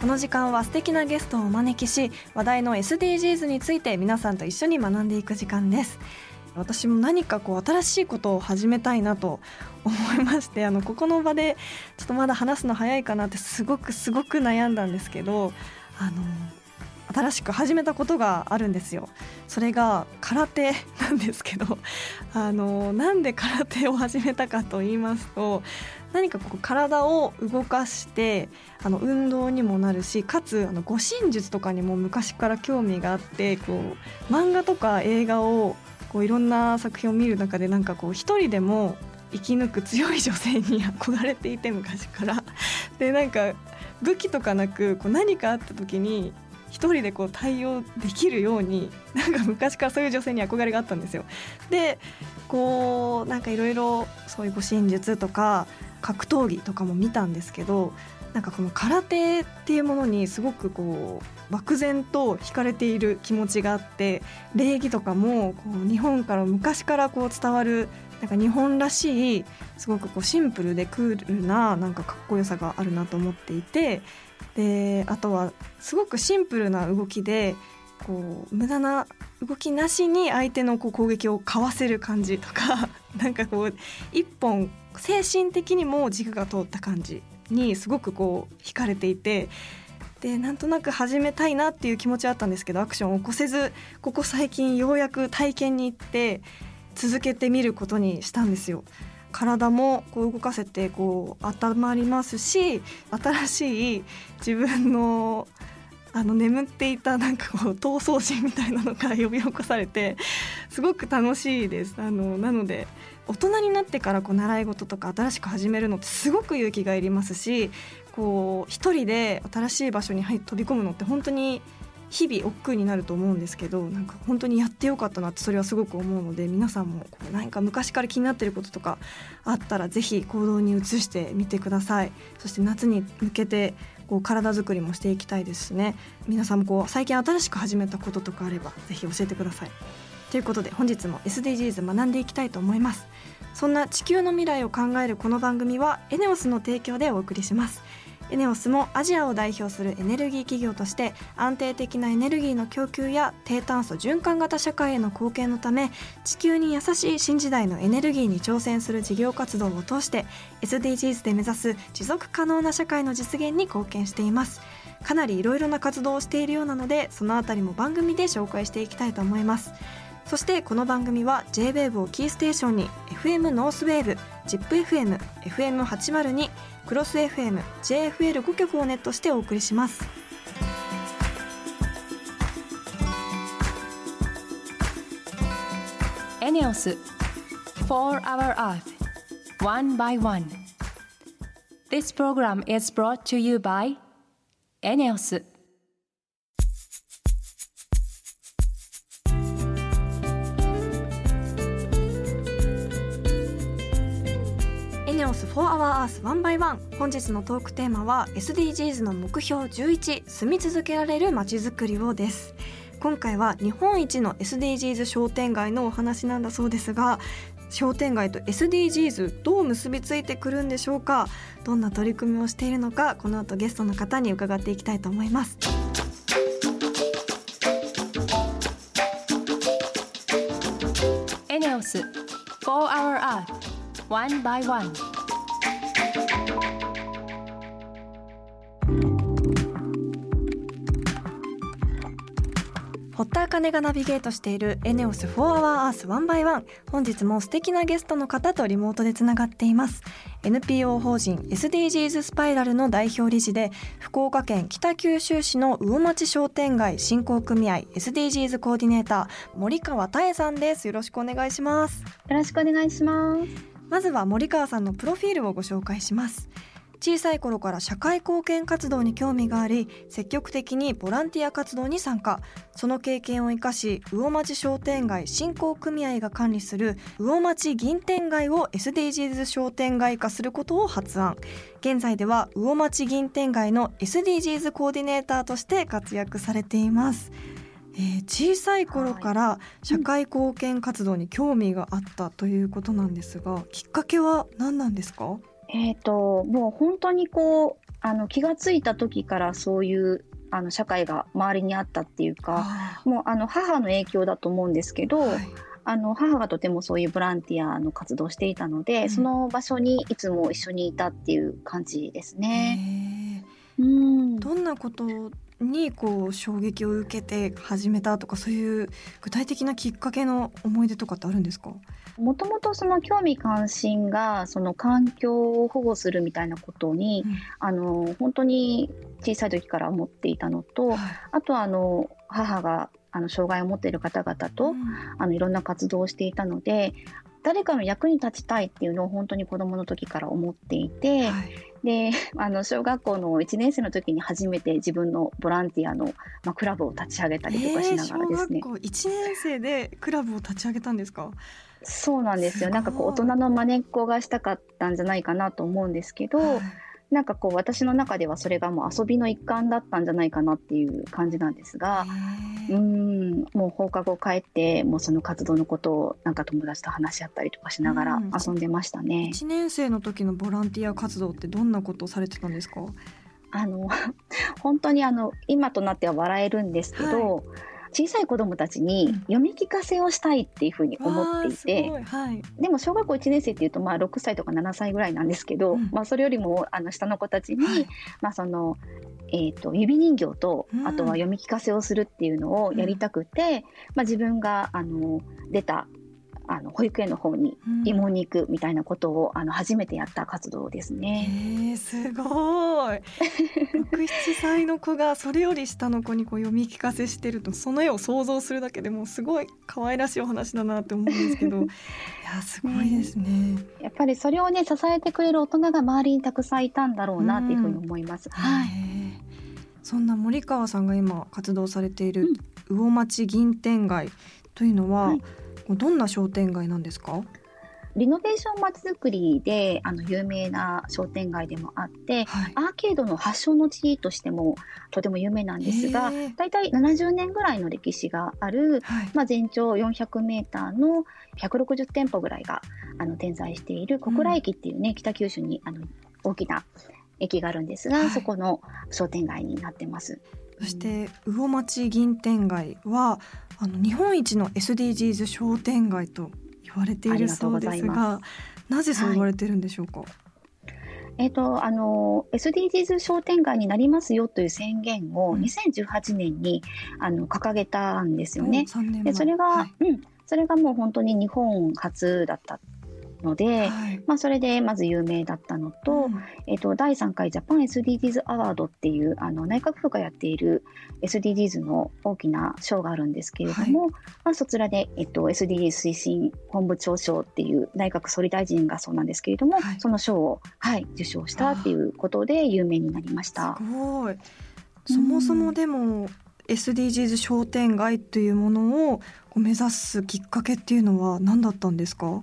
この時間は素敵なゲストをお招きし話題の SDGs について皆さんと一緒に学んでいく時間です。私も何かこう新しいことを始めたいなと 思いましてあのここの場でちょっとまだ話すの早いかなってすごくすごく悩んだんですけどあの新しく始めたことがあるんですよ。それが空手なんですけどあのなんで空手を始めたかと言いますと何かこう体を動かしてあの運動にもなるしかつあの護身術とかにも昔から興味があってこう漫画とか映画をこういろんな作品を見る中でなんかこう一人でも生き抜く強い女性に憧れていて昔から。でなんか武器とかなくこう何かあった時に一人でこう対応できるようになんか昔からそういう女性に憧れがあったんですよ。でこうなんかいろいろそういう護身術とか格闘技とかも見たんですけどなんかこの空手っていうものにすごくこう漠然と惹かれている気持ちがあって礼儀とかもこう日本から昔からこう伝わるなんか日本らしいすごくこうシンプルでクールななんかかっこよさがあるなと思っていてであとはすごくシンプルな動きでこう無駄な動きなしに相手のこう攻撃をかわせる感じとか なんかこう一本精神的にも軸が通った感じにすごくこう惹かれていてでなんとなく始めたいなっていう気持ちはあったんですけどアクションを起こせずここ最近ようやく体験に行って続けてみることにしたんですよ。体もこう動かせてこう温まりますし新しい自分のあの眠っていたなんかこう闘争心みたいなのが呼び起こされてすごく楽しいです。あのなので大人になってからこう習い事とか新しく始めるのってすごく勇気がいりますしこう一人で新しい場所に入飛び込むのって本当に日々億劫になると思うんですけどなんか本当にやってよかったなってそれはすごく思うので皆さんもこう何か昔から気になってることとかあったらぜひ行動に移してみてください。そして夏に向けてこう体作りもしていきたいですしね。皆さんもこう最近新しく始めたこととかあればぜひ教えてください。ということで本日も SDGs 学んでいきたいと思います。そんな地球の未来を考えるこの番組はエネオスの提供でお送りします。エネオスもアジアを代表するエネルギー企業として安定的なエネルギーの供給や低炭素循環型社会への貢献のため地球に優しい新時代のエネルギーに挑戦する事業活動を通して SDGs で目指す持続可能な社会の実現に貢献しています。かなりいろいろな活動をしているようなのでそのあたりも番組で紹介していきたいと思います。そしてこの番組は JWAVE をキーステーションに FM ノースウェーブ ZIPFM、FM802、クロス FM、JFL5 曲をネットしてお送りします。エネオス4 Hour Earth One by One This program is brought to you by エネオスエネオス4 Hour Earth 1 by 1本日のトークテーマは SDGs の目標11住み続けられるまちづくりをです。今回は日本一の SDGs 商店街のお話なんだそうですが商店街と SDGs どう結びついてくるんでしょうか？どんな取り組みをしているのかこの後ゲストの方に伺っていきたいと思います。エネオス4 Hour Earth One by One 堀田茜がナビゲートしているエネオス4 Hour Earth 1 by 1本日も素敵なゲストの方とリモートでつながっています。NPO 法人 SDGs スパイラルの代表理事で福岡県北九州市の魚町商店街振興組合 SDGs コーディネーター森川多恵さんです。よろしくお願いします。よろしくお願いします。まずは森川さんのプロフィールをご紹介します小さい頃から社会貢献活動に興味があり積極的にボランティア活動に参加。その経験を生かし魚町商店街振興組合が管理する魚町銀天街を SDGs 商店街化することを発案。現在では魚町銀天街の SDGs コーディネーターとして活躍されています。えー、小さい頃から社会貢献活動に興味があったということなんですが、きっかけは何なんですか？えっ、ー、と、もう本当にこう、あの、気がついた時からそういう、あの、社会が周りにあったっていうか、もう、あの、母の影響だと思うんですけど、はい。あの母がとてもそういうボランティアの活動をしていたので、うん、その場所にいつも一緒にいたっていう感じですね。うん、どんなことにこう衝撃を受けて始めたとかそういう具体的なきっかけの思い出とかってあるんですか？もともとその興味関心がその環境を保護するみたいなことに、うん、あの本当に小さい時から思っていたのと、はい、あとはあの母があの障害を持っている方々と、うん、あのいろんな活動をしていたので誰かの役に立ちたいっていうのを本当に子どもの時から思っていて、はい、で あの小学校の1年生の時に初めて自分のボランティアの、まあ、クラブを立ち上げたりとかしながらですね。えー、1年生でクラブを立ち上げたんですか？そうなんですよ。なんかこう大人の真似っこがしたかったんじゃないかなと思うんですけど、はい、なんかこう私の中ではそれがもう遊びの一環だったんじゃないかなっていう感じなんですがうんもう放課後帰ってもうその活動のことをなんか友達と話し合ったりとかしながら遊んでましたね。1年生の時のボランティア活動ってどんなことをされてたんですか？あの 本当にあの今となっては笑えるんですけど、はい小さい子どもたちに読み聞かせをしたいっていうふうに思っていて、うんはい、でも小学校1年生っていうとまあ6歳とか7歳ぐらいなんですけど、うん、まあ、それよりもあの下の子たちに、はい、まあ、そのえーと、指人形と、あとは読み聞かせをするっていうのをやりたくて、うん、まあ、自分があの出たあの保育園の方に芋に行くみたいなことを、うん、あの初めてやった活動ですね。えー、すごい。67歳の子がそれより下の子にこう読み聞かせしてるとその絵を想像するだけでもすごい可愛らしいお話だなって思うんですけど。いやすごいですね、やっぱりそれをね支えてくれる大人が周りにたくさんいたんだろうなっていうふうに思います。うん、はい、そんな森川さんが今活動されている魚町銀天街というのは、はいどんな商店街なんですか？リノベーションまちづくりであの有名な商店街でもあって、はい、アーケードの発祥の地としてもとても有名なんですが大体70年ぐらいの歴史がある、はい、まあ、全長400メーターの160店舗ぐらいがあの点在している小倉駅っていうね、うん、北九州にあの大きな駅があるんですが、はい、そこの商店街になってます。そして魚町銀天街はあの日本一の SDGs 商店街と言われているそうですがなぜそう言われてるんでしょうか、はい。えっ、ー、と、あの、SDGs 商店街になりますよという宣言を2018年に、うん、あの掲げたんですよね。でそれが、はい、うん、それがもう本当に日本初だったので、はい、まあ、それでまず有名だったのとうん、えーと、第3回ジャパン SDGs アワードっていうあの内閣府がやっている SDGs の大きな賞があるんですけれども、はい、まあ、そちらで、えーと、SDGs 推進本部長賞っていう内閣総理大臣がそうなんですけれども、はい、その賞を、はい、受賞したっていうことで有名になりました。すごい。そもそもでも、うん SDGs 商店街というものを目指すきっかけっていうのは何だったんですか？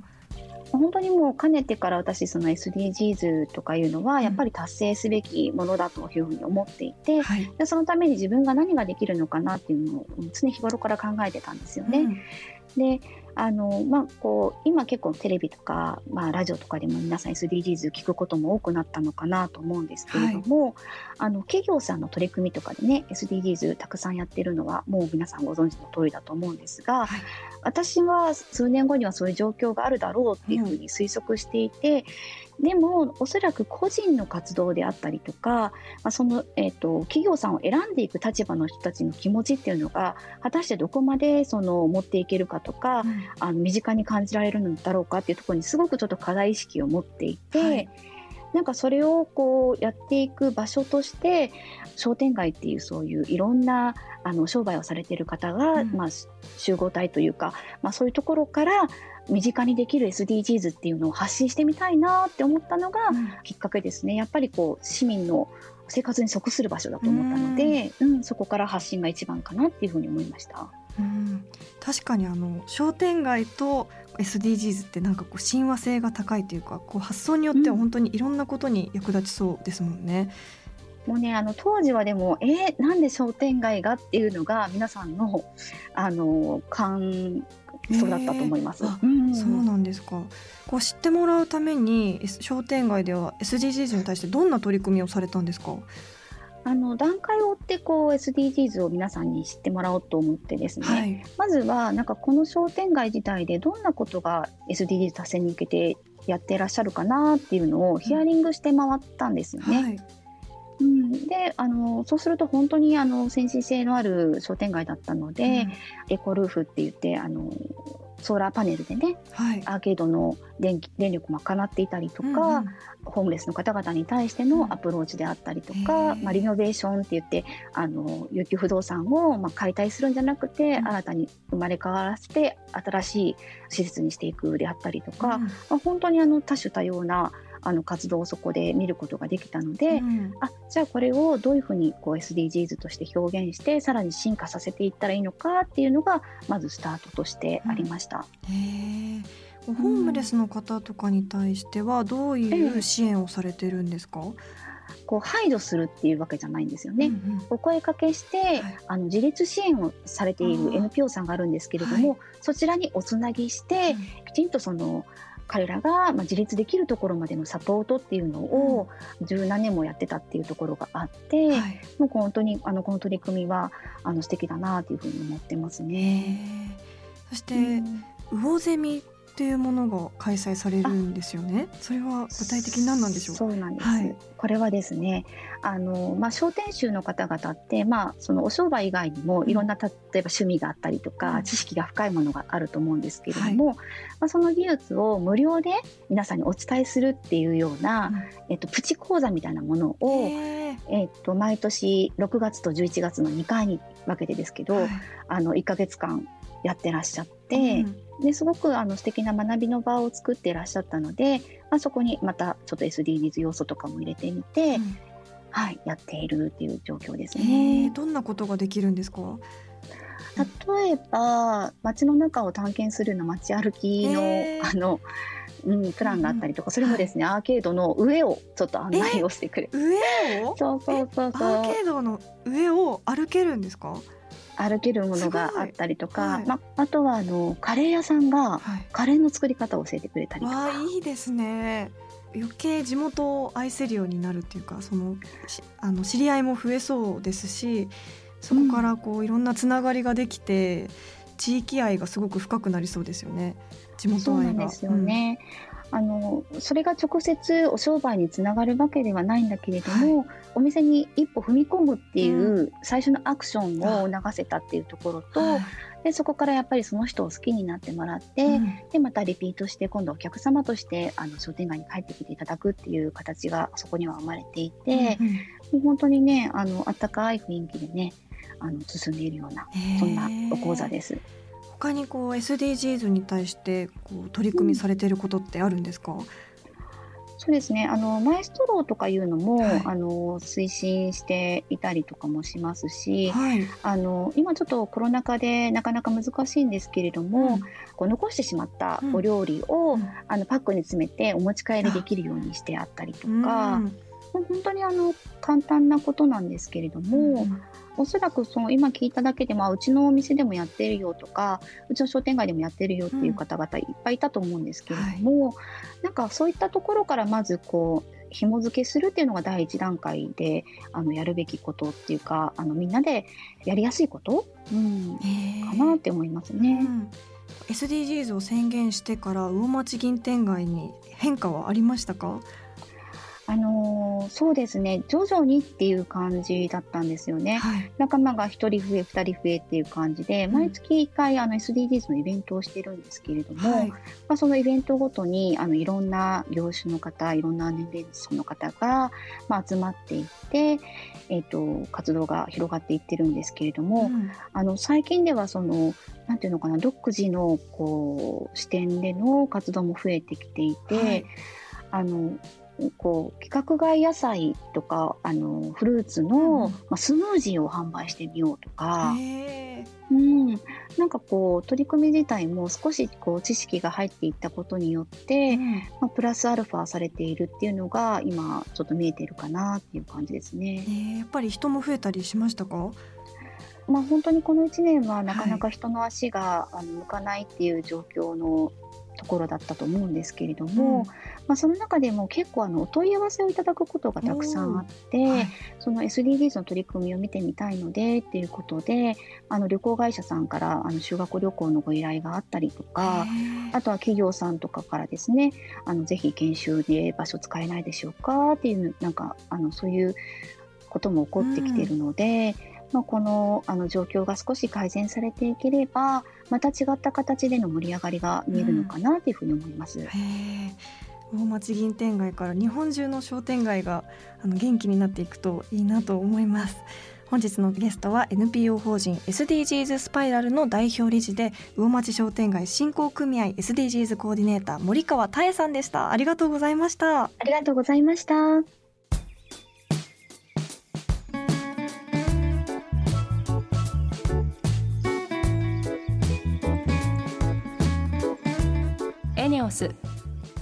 本当にもうかねてから私その SDGs とかいうのはやっぱり達成すべきものだというふうに思っていて、はい、でそのために自分が何ができるのかなっていうのを常日頃から考えてたんですよね。うん、であのまあ、こう今結構テレビとか、まあ、ラジオとかでも皆さん SDGs 聞くことも多くなったのかなと思うんですけれども、はい、あの企業さんの取り組みとかでね SDGs たくさんやってるのはもう皆さんご存知の通りだと思うんですが、はい、私は数年後にはそういう状況があるだろうっていうふうに推測していて、でもおそらく個人の活動であったりとか、まあ、その、えーと、企業さんを選んでいく立場の人たちの気持ちっていうのが果たしてどこまでその持っていけるかとか、うん、あの身近に感じられるのだろうかっていうところにすごくちょっと課題意識を持っていて。はいなんかそれをこうやっていく場所として商店街っていうそういういろんなあの商売をされている方が、うん、まあ、集合体というか、まあ、そういうところから身近にできる SDGs っていうのを発信してみたいなって思ったのがきっかけですね。やっぱりこう市民の生活に即する場所だと思ったので、うん、そこから発信が一番かなっていうふうに思いました。うん、確かにあの商店街と SDGs ってなんかこう親和性が高いというかこう発想によっては本当にいろんなことに役立ちそうですもんね。うん、もうねあの当時はでもえー、なんで商店街がっていうのが皆さんのあの感想だったと思います。うん、そうなんですか。こう知ってもらうために商店街では SDGs に対してどんな取り組みをされたんですか？あの段階を追ってこう SDGs を皆さんに知ってもらおうと思ってですね、はい、まずはなんかこの商店街自体でどんなことが SDGs 達成に向けてやってらっしゃるかなっていうのをヒアリングして回ったんですよね。はい。うん、であのそうすると本当にあの先進性のある商店街だったので、うん、エコルーフって言ってあのソーラーパネルでね、はい、アーケードの電気電力を賄っていたりとか、うん、ホームレスの方々に対してのアプローチであったりとか、うん、まあ、リノベーションって言ってあの有給不動産をまあ解体するんじゃなくて、うん、新たに生まれ変わらせて新しい施設にしていくであったりとか、まあ、本当にあの多種多様なあの活動をそこで見ることができたので、うん、あじゃあこれをどういうふうにこう SDGs として表現してさらに進化させていったらいいのかっていうのがまずスタートとしてありました。うん、ホームレスの方とかに対してはどういう支援をされてるんですか、こう排除するっていうわけじゃないんですよね。うんうん、お声かけして、はい、あの自立支援をされている NPO さんがあるんですけれども、はい、そちらにおつなぎして、うん、きちんとその彼らがま自立できるところまでのサポートっていうのを十何年もやってたっていうところがあって、はい、もう本当にあのこの取り組みはあの素敵だなというふうに思ってますね。そして、うん、魚ゼミっていうものが開催されるんですよね。それは具体的に何なんでしょう？そうなんです。はい、これはですね、あのまあ商店主の方々ってまあそのお商売以外にもいろんな例えば趣味があったりとか、うん、知識が深いものがあると思うんですけれども、はい、まあその技術を無料で皆さんにお伝えするっていうような、うん、えっとプチ講座みたいなものをえっと毎年6月と11月の2回に分けてですけど、はい、あの1ヶ月間やってらっしゃって、うん、ですごくあの素敵な学びの場を作っていらっしゃったので、まあ、そこにまたちょっと SDGs 要素とかも入れてみて、うん、はい、やっているっていう状況ですね。どんなことができるんですか？例えば街の中を探検するような街歩きのあの、うん、プランがあったりとか、それもですね、アーケードの上をちょっと案内をしてくれ上を？そうそうそうそう。アーケードの上を歩けるんですか？歩けるものがあったりとか、はい、まあとはあのカレー屋さんがカレーの作り方を教えてくれたりとか、はい、いいですね余計地元を愛せるようになるっていうかそのあの知り合いも増えそうですしそこからこういろんなつながりができて、うん、地域愛がすごく深くなりそうですよね。地元愛が。ですよね、うん、あのそれが直接お商売につながるわけではないんだけれども、はい。お店に一歩踏み込むっていう最初のアクションを促せたっていうところと、うん、でそこからやっぱりその人を好きになってもらって、うん、でまたリピートして今度お客様としてあの商店街に帰ってきていただくっていう形がそこには生まれていて、うん、本当にねあの温かい雰囲気でねあの進んでいるようなそんなお講座です。他にこう SDGs に対してこう取り組みされていることってあるんですか、そうですね。あのマイストローとかいうのも、はい、あの推進していたりとかもしますし、はい、あの今ちょっとコロナ禍でなかなか難しいんですけれども、うん、こう残してしまったお料理を、うん、あのパックに詰めてお持ち帰りできるようにしてあったりとか、うん、本当にあの簡単なことなんですけれども。おそらくその今聞いただけでもうちのお店でもやってるよとかうちの商店街でもやってるよっていう方々いっぱいいたと思うんですけれども、はい、なんかそういったところからまずこう紐付けするっていうのが第一段階であのやるべきことっていうかあのみんなでやりやすいこと、うん、かなって思いますね。うん。SDGs を宣言してから魚町銀天街に変化はありましたか？あのー、そうですね徐々にっていう感じだったんですよね、はい、仲間が1人増え2人増えっていう感じで、毎月1回あの SDGs のイベントをしてるんですけれども、はい、まあ、そのイベントごとにあのいろんな業種の方いろんな年齢層の方が、まあ、集まっていって、えーと、活動が広がっていってるんですけれども、うん、あの最近ではそのなんていうのかな独自のこう視点での活動も増えてきていて、はい、あのこう規格外野菜とかあのフルーツの、うん、まあ、スムージーを販売してみようとか、うん、なんかこう取り組み自体も少しこう知識が入っていったことによって、うん、まあ、プラスアルファされているっていうのが今ちょっと見えてるかなっていう感じですね。えやっぱり人も増えたりしましたか？まあ、本当にこの1年はなかなか人の足が、はい、あの向かないっていう状況のところだったと思うんですけれども、うん、まあ、その中でも結構あのお問い合わせをいただくことがたくさんあって、はい、その SDGs の取り組みを見てみたいのでっていうことであの旅行会社さんからあの修学旅行のご依頼があったりとかあとは企業さんとかからですねあのぜひ研修で場所使えないでしょうかっていうなんかあのそういうことも起こってきているので。うんまあ、このあの状況が少し改善されていければまた違った形での盛り上がりが見えるのかなというふうに思います。うん大町銀天街から日本中の商店街があの元気になっていくといいなと思います。本日のゲストは NPO 法人 SDGs スパイラルの代表理事で魚町商店街振興組合 SDGs コーディネーター森川多恵さんでした。ありがとうございました。ありがとうございました。オス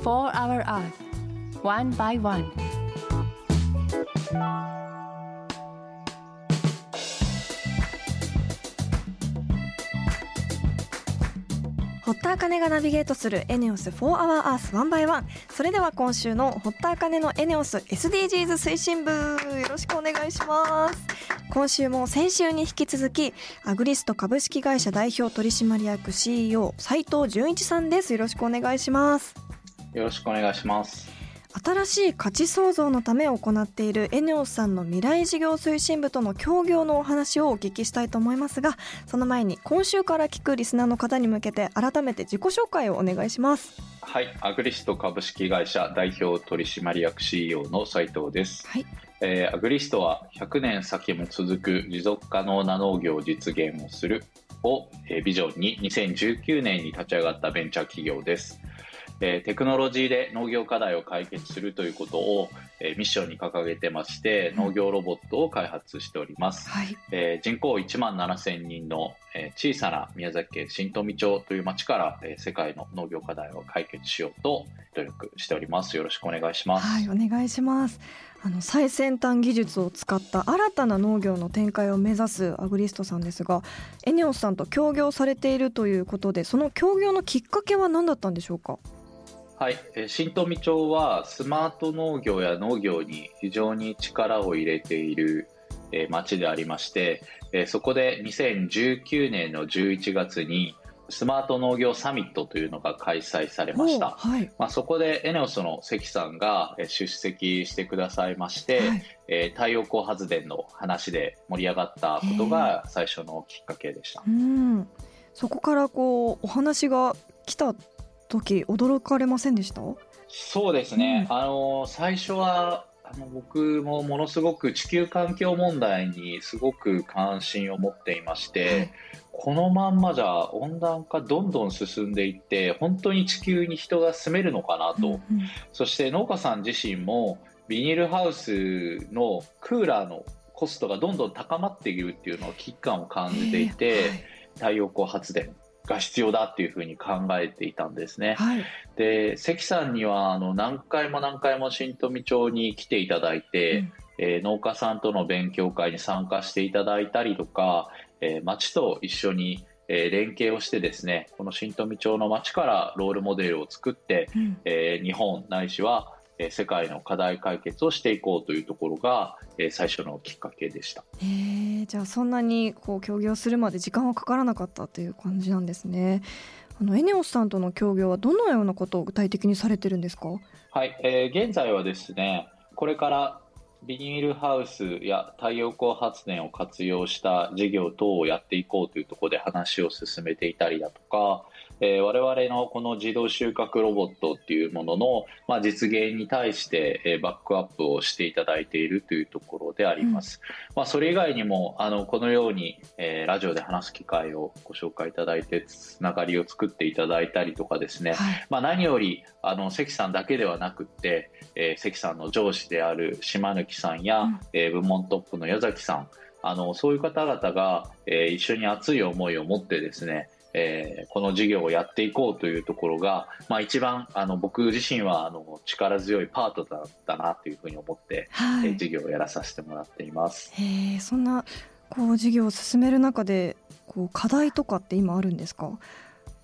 For Our Earth. One by One. 堀田茜がナビゲートするエネオス4 Hour Earth One by One それでは今週の堀田茜のエネオス SDGs 推進部よろしくお願いします。今週も先週に引き続きアグリスト株式会社代表取締役 CEO 斉藤純一さんです。よろしくお願いします。よろしくお願いします。新しい価値創造のため行っているエネオスさんの未来事業推進部との協業のお話をお聞きしたいと思いますがその前に今週から聞くリスナーの方に向けて改めて自己紹介をお願いします。はいアグリスト株式会社代表取締役 CEO の斉藤です、はい。えー、アグリストは100年先も続く持続可能な農業実現をするを、えー、ビジョンに2019年に立ち上がったベンチャー企業です。えー、テクノロジーで農業課題を解決するということを、えー、ミッションに掲げてまして農業ロボットを開発しております、はい、えー、人口1万7000人の、え小さな宮崎県新富町という町から、え世界の農業課題を解決しようと努力しております。よろしくお願いします。はいお願いします。あの最先端技術を使った新たな農業の展開を目指すアグリストさんですがエネオスさんと協業されているということでその協業のきっかけは何だったんでしょうか？はい、新富町はスマート農業や農業に非常に力を入れている町でありましてそこで2019年の11月にスマート農業サミットというのが開催されました、はい、まあ、そこでエネオスの関さんが出席してくださいまして、はい、えー、太陽光発電の話で盛り上がったことが最初のきっかけでした。うん。そこからこうお話が来た時驚かれませんでした？そうですね、うん、あの最初はあの僕もものすごく地球環境問題にすごく関心を持っていまして、はい、このまんまじゃ温暖化どんどん進んでいって本当に地球に人が住めるのかなと、うんうん、そして農家さん自身もビニールハウスのクーラーのコストがどんどん高まっているっていうのを危機感を感じていて、はい、太陽光発電が必要だっていうふうに考えていたんですね。はい、で関さんにはあの何回も何回も新富町に来ていただいて、うん、えー、農家さんとの勉強会に参加していただいたりとか、えー、町と一緒にえ連携をしてですねこの新富町の町からロールモデルを作って、うん、えー、日本ないしはえ世界の課題解決をしていこうというところが、え最初のきっかけでした。えー、じゃあそんなにこう協業するまで時間はかからなかったという感じなんですね。あのエネオスさんとの協業はどのようなことを具体的にされてるんですか？はい、えー、現在はですねこれからビニールハウスや太陽光発電を活用した事業等をやっていこうというところで話を進めていたりだとか、えー、我々のこの自動収穫ロボットっていうものの、まあ、実現に対して、えー、バックアップをしていただいているというところであります。うん、まあ、それ以外にもあのこのように、えー、ラジオで話す機会をご紹介いただいてつながりを作っていただいたりとかですね、はい、まあ、何よりあの関さんだけではなくて、え関さんの上司である島貫さんや、うん、え部門トップの矢崎さんあのそういう方々が、え一緒に熱い思いを持ってですねえー、この事業をやっていこうというところが、まあ、一番あの僕自身はあの力強いパートだったなというふうに思って、はい、えー、事業をやらさせてもらっています。へそんなこう事業を進める中でこう課題とかって今あるんですか？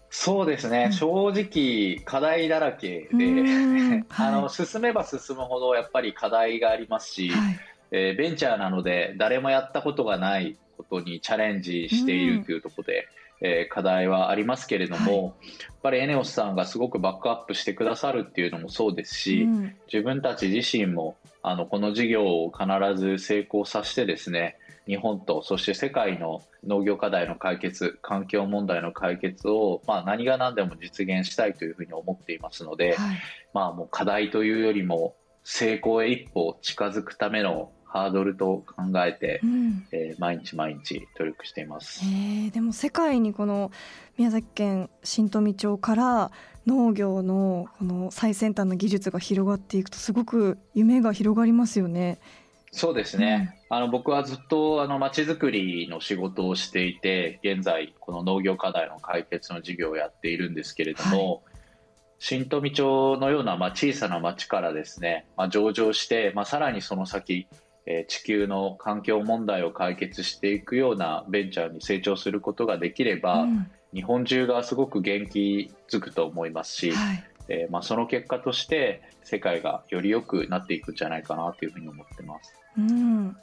そうですね、うん、正直課題だらけで、はい、あの進めば進むほどやっぱり課題がありますし、はい、えー、ベンチャーなので誰もやったことがないことにチャレンジしているというところで、えー、課題はありますけれども、はい、やっぱりエネオスさんがすごくバックアップしてくださるっていうのもそうですし、うん、自分たち自身もあのこの事業を必ず成功させてですね日本とそして世界の農業課題の解決環境問題の解決を、まあ、何が何でも実現したいというふうに思っていますので、はい、まあ、もう課題というよりも成功へ一歩近づくためのハードルと考えて、うん、えー、毎日毎日努力しています、えー、でも世界にこの宮崎県新富町から農業のこの最先端の技術が広がっていくとすごく夢が広がりますよね。そうですね、うん、あの僕はずっとあの街づくりの仕事をしていて現在この農業課題の解決の事業をやっているんですけれども、はい。新富町のような、まあ、小さな町からですね、まあ、上場して、まあ、さらにその先え地球の環境問題を解決していくようなベンチャーに成長することができれば、うん、日本中がすごく元気づくと思いますし、はい、えー、まあ、その結果として世界がより良くなっていくんじゃないかなというふうに思ってます。うん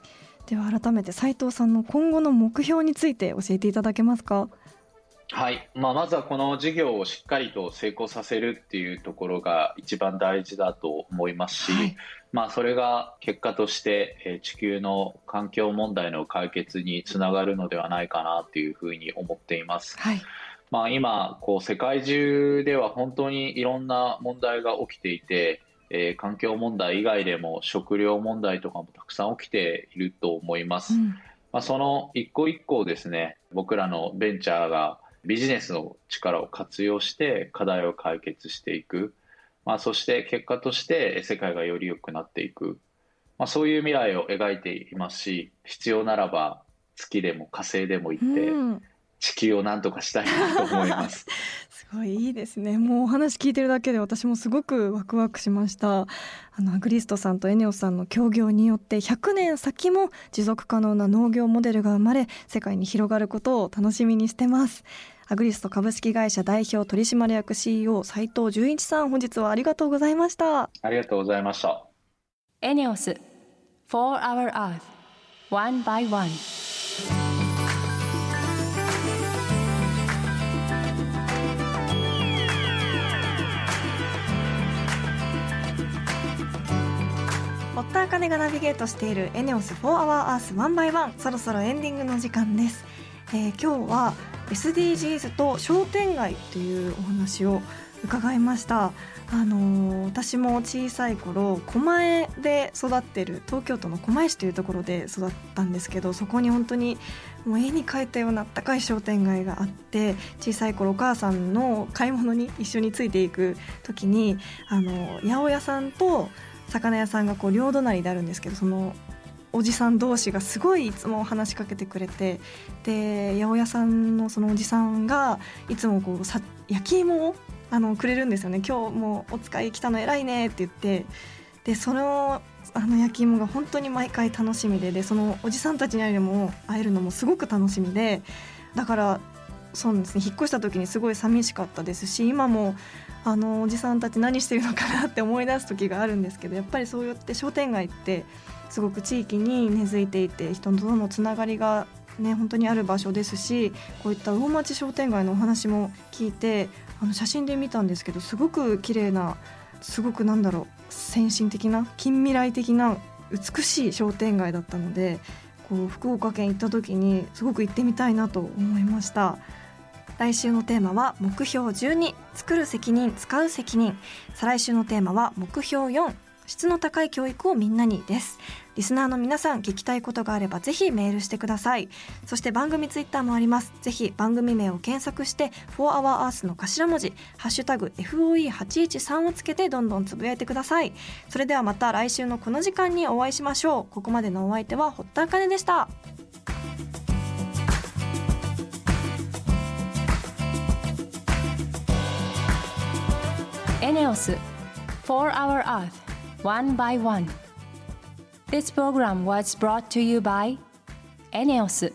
では改めて斉藤さんの今後の目標について教えていただけますか？はい、まあ、まずはこの事業をしっかりと成功させるっていうところが一番大事だと思いますし、はい、まあ、それが結果として、え地球の環境問題の解決につながるのではないかなというふうに思っています。はい、まあ、今こう世界中では本当にいろんな問題が起きていて、えー、環境問題以外でも食料問題とかもたくさん起きていると思います。うん、まあ、その一個一個ですね僕らのベンチャーがビジネスの力を活用して課題を解決していく、まあ、そして結果として世界がより良くなっていく、まあ、そういう未来を描いていますし必要ならば月でも火星でも行って、地球を何とかしたいなと思います。すごいいいですね。もうお話聞いてるだけで私もすごくワクワクしました。あのアグリストさんとエネオスさんの協業によって100年先も持続可能な農業モデルが生まれ世界に広がることを楽しみにしてます。アグリスト株式会社代表取締役 CEO 斉藤純一さん本日はありがとうございました。ありがとうございました。エネオス For Our Earth One by One. 堀田茜がナビゲートしているエネオス4 Our Earth One by One そろそろエンディングの時間です、えー、今日は SDGs と商店街というお話を伺いました。あの私も小さい頃狛江で育ってる東京都の狛江市というところで育ったんですけどそこに本当にもう絵に描いたようなあったかい商店街があって小さい頃お母さんの買い物に一緒についていく時にあの八百屋さんと魚屋さんがこう両隣であるんですけどそのおじさん同士がすごいいつも話しかけてくれてで八百屋さんのそのおじさんがいつもこうさ焼き芋をあのくれるんですよね「今日もお使い来たの偉いね」って言ってでそのあの焼き芋が本当に毎回楽しみででそのおじさんたちに会えるのも会えるのもすごく楽しみでだからそうですね。引っ越した時にすごい寂しかったですし今もあのおじさんたち何してるのかなって思い出す時があるんですけどやっぱりそうやって商店街ってすごく地域に根付いていて人とのつながりがね本当にある場所ですしこういった魚町商店街のお話も聞いてあの写真で見たんですけどすごく綺麗なすごくなんだろう先進的な近未来的な美しい商店街だったのでこう福岡県行った時にすごく行ってみたいなと思いました。来週のテーマは目標12作る責任使う責任。再来週のテーマは目標4質の高い教育をみんなにです。リスナーの皆さん聞きたいことがあればぜひメールしてください。そして番組ツイッターもあります。ぜひ番組名を検索して「4HourEarth」の頭文字「ハッシュタグ #FOE813」をつけてどんどんつぶやいてください。それではまた来週のこの時間にお会いしましょう。ここまでのお相手は堀田茜でした。エネオス4 Hour Earth. One by one. This program was brought to you by ENEOS